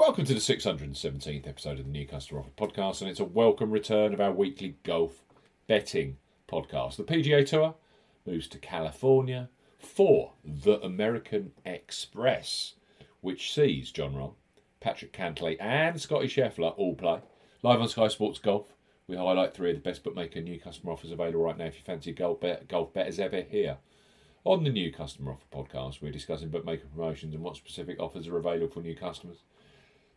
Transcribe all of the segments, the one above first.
Welcome to the 617th episode of the New Customer Offer Podcast, and it's a welcome return of our weekly golf betting podcast. The PGA Tour moves to California for the American Express, which sees Jon Rahm, Patrick Cantlay, and Scottie Scheffler all play. Live on Sky Sports Golf, we highlight three of the best bookmaker new customer offers available right now if you fancy golf, bet, golf betters ever here. On the New Customer Offer Podcast, we're discussing bookmaker promotions and what specific offers are available for new customers.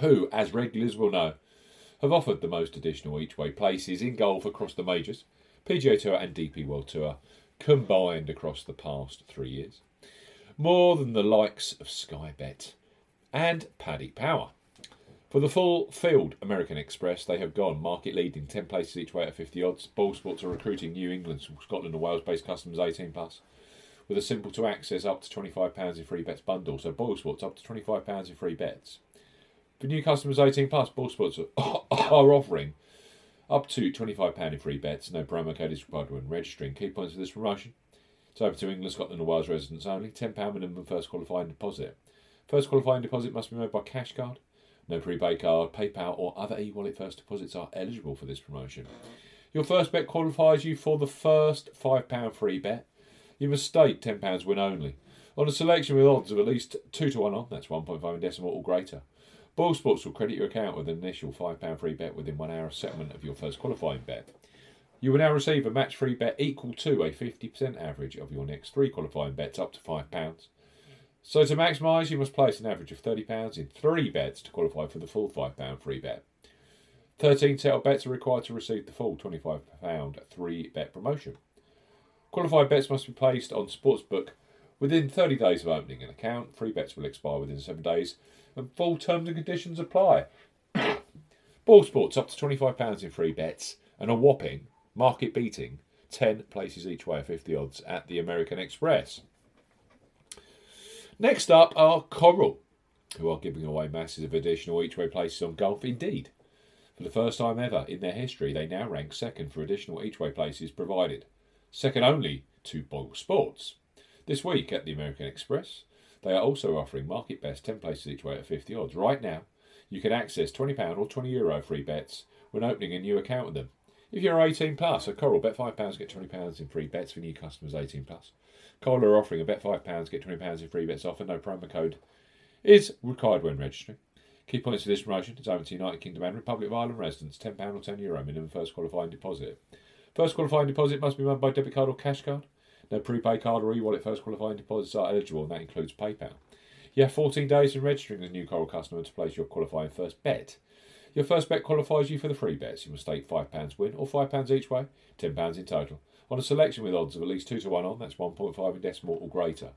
who, as regulars will know, have offered the most additional each way places in golf across the majors, PGA Tour and DP World Tour, combined across the past three years. More than the likes of Sky Bet and Paddy Power. For the full field American Express, they have gone market leading 10 places each way at 50 odds. Boyle Sports are recruiting New England, Scotland, and Wales based customers 18 plus with a simple to access up to £25 in free bets bundle. So Boyle Sports up to £25 in free bets. For new customers 18 plus, Boyle Sports are, offering up to £25 in free bets. No promo code is required when registering. Key points for this promotion. It's open to England, Scotland, and Wales residents only. £10 minimum first qualifying deposit. First qualifying deposit must be made by cash card. No prepaid card, PayPal, or other e wallet first deposits are eligible for this promotion. Your first bet qualifies you for the first £5 free bet. You must state £10 win only. On a selection with odds of at least 2 to 1 on, that's 1.5 in decimal or greater. Boyle Sports will credit your account with an initial £5 free bet within one hour of settlement of your first qualifying bet. You will now receive a match free bet equal to a 50% average of your next three qualifying bets up to £5. So to maximise, you must place an average of £30 in three bets to qualify for the full £5 free bet. 13 settled bets are required to receive the full £25 three bet promotion. Qualified bets must be placed on Sportsbook within 30 days of opening an account. Free bets will expire within 7 days and full terms and conditions apply. Boyle Sports up to £25 in free bets and a whopping, market beating, 10 places each way at 50 odds at the American Express. Next up are Coral, who are giving away masses of additional each way places on golf. Indeed, for the first time ever in their history, they now rank second for additional each way places provided, second only to Boyle Sports. This week at the American Express, they are also offering market best 10 places each way at 50 odds. Right now, you can access £20 or €20 Euro free bets when opening a new account with them. If you're 18 plus, at Coral, bet £5, get £20 in free bets for new customers 18 plus. Coral are offering a bet £5, get £20 in free bets offer. No promo code is required when registering. Key points for this promotion is open to United Kingdom and Republic of Ireland residents. £10 or €10 Euro minimum first qualifying deposit. First qualifying deposit must be made by debit card or cash card. No prepaid card or e-wallet first qualifying deposits are eligible, and that includes PayPal. You have 14 days in registering as a new Coral customer to place your qualifying first bet. Your first bet qualifies you for the free bets. You must stake £5 win or £5 each way, £10 in total. On a selection with odds of at least 2 to 1 on, that's 1.5 in decimal or greater.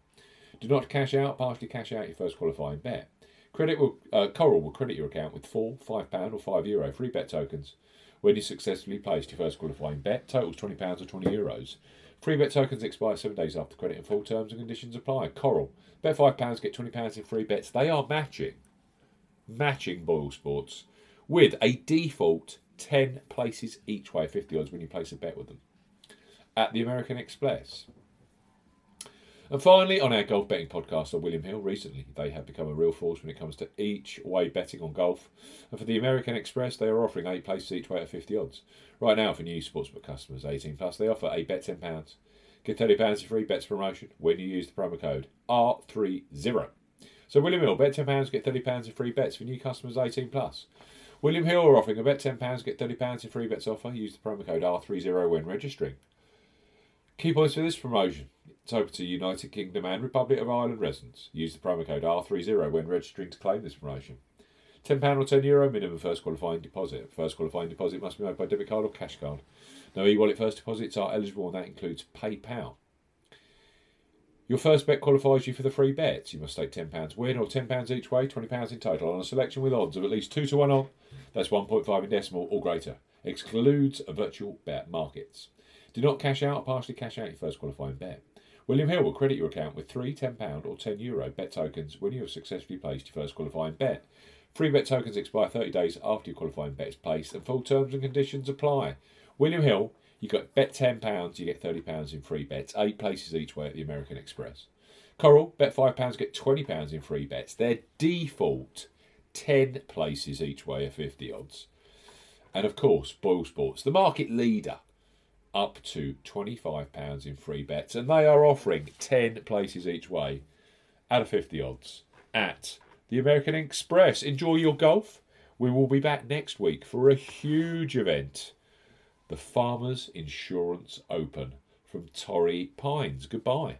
Do not cash out, partially cash out your first qualifying bet. Credit will, uh, Coral will credit your account with four £5 or €5 Euro free bet tokens when you successfully placed your first qualifying bet. Totals £20 or €20 Euros. Free bet tokens expire seven days after credit and full terms and conditions apply. Coral. Bet £5, get £20 in free bets. They are matching. Matching Boyle Sports with a default 10 places each way, 50 odds when you place a bet with them. At the American Express. And finally, on our golf betting podcast on William Hill, recently they have become a real force when it comes to each way betting on golf. And for the American Express, they are offering eight places each way at 50 odds. Right now, for new sportsbook customers 18 plus, they offer a bet £10. Get £30 in free bets promotion when you use the promo code R30. So, William Hill, bet £10, get £30 in free bets for new customers 18 plus. William Hill are offering a bet £10, get £30 in free bets offer. Use the promo code R30 when registering. Key points for this promotion. Open to United Kingdom and Republic of Ireland residents. Use the promo code R30 when registering to claim this promotion. £10 or €10 Euro minimum first qualifying deposit. First qualifying deposit must be made by debit card or cash card. No e wallet first deposits are eligible, and that includes PayPal. Your first bet qualifies you for the free bets. You must stake £10 win or £10 each way, £20 in total on a selection with odds of at least 2 to 1 on. That's 1.5 in decimal or greater. Excludes virtual bet markets. Do not cash out or partially cash out your first qualifying bet. William Hill will credit your account with three £10 or €10 Euro bet tokens when you have successfully placed your first qualifying bet. Free bet tokens expire 30 days after your qualifying bet is placed and full terms and conditions apply. William Hill you got bet ten pounds, you get thirty pounds in free bets. Eight places each way at the American Express. Coral bet five pounds, get twenty pounds in free bets. Their default ten places each way are fifty odds. And of course, Boyle Sports, the market leader, up to £25 in free bets. And they are offering 10 places each way out of 50 odds at the American Express. Enjoy your golf. We will be back next week for a huge event the Farmers Insurance Open from Torrey Pines. Goodbye.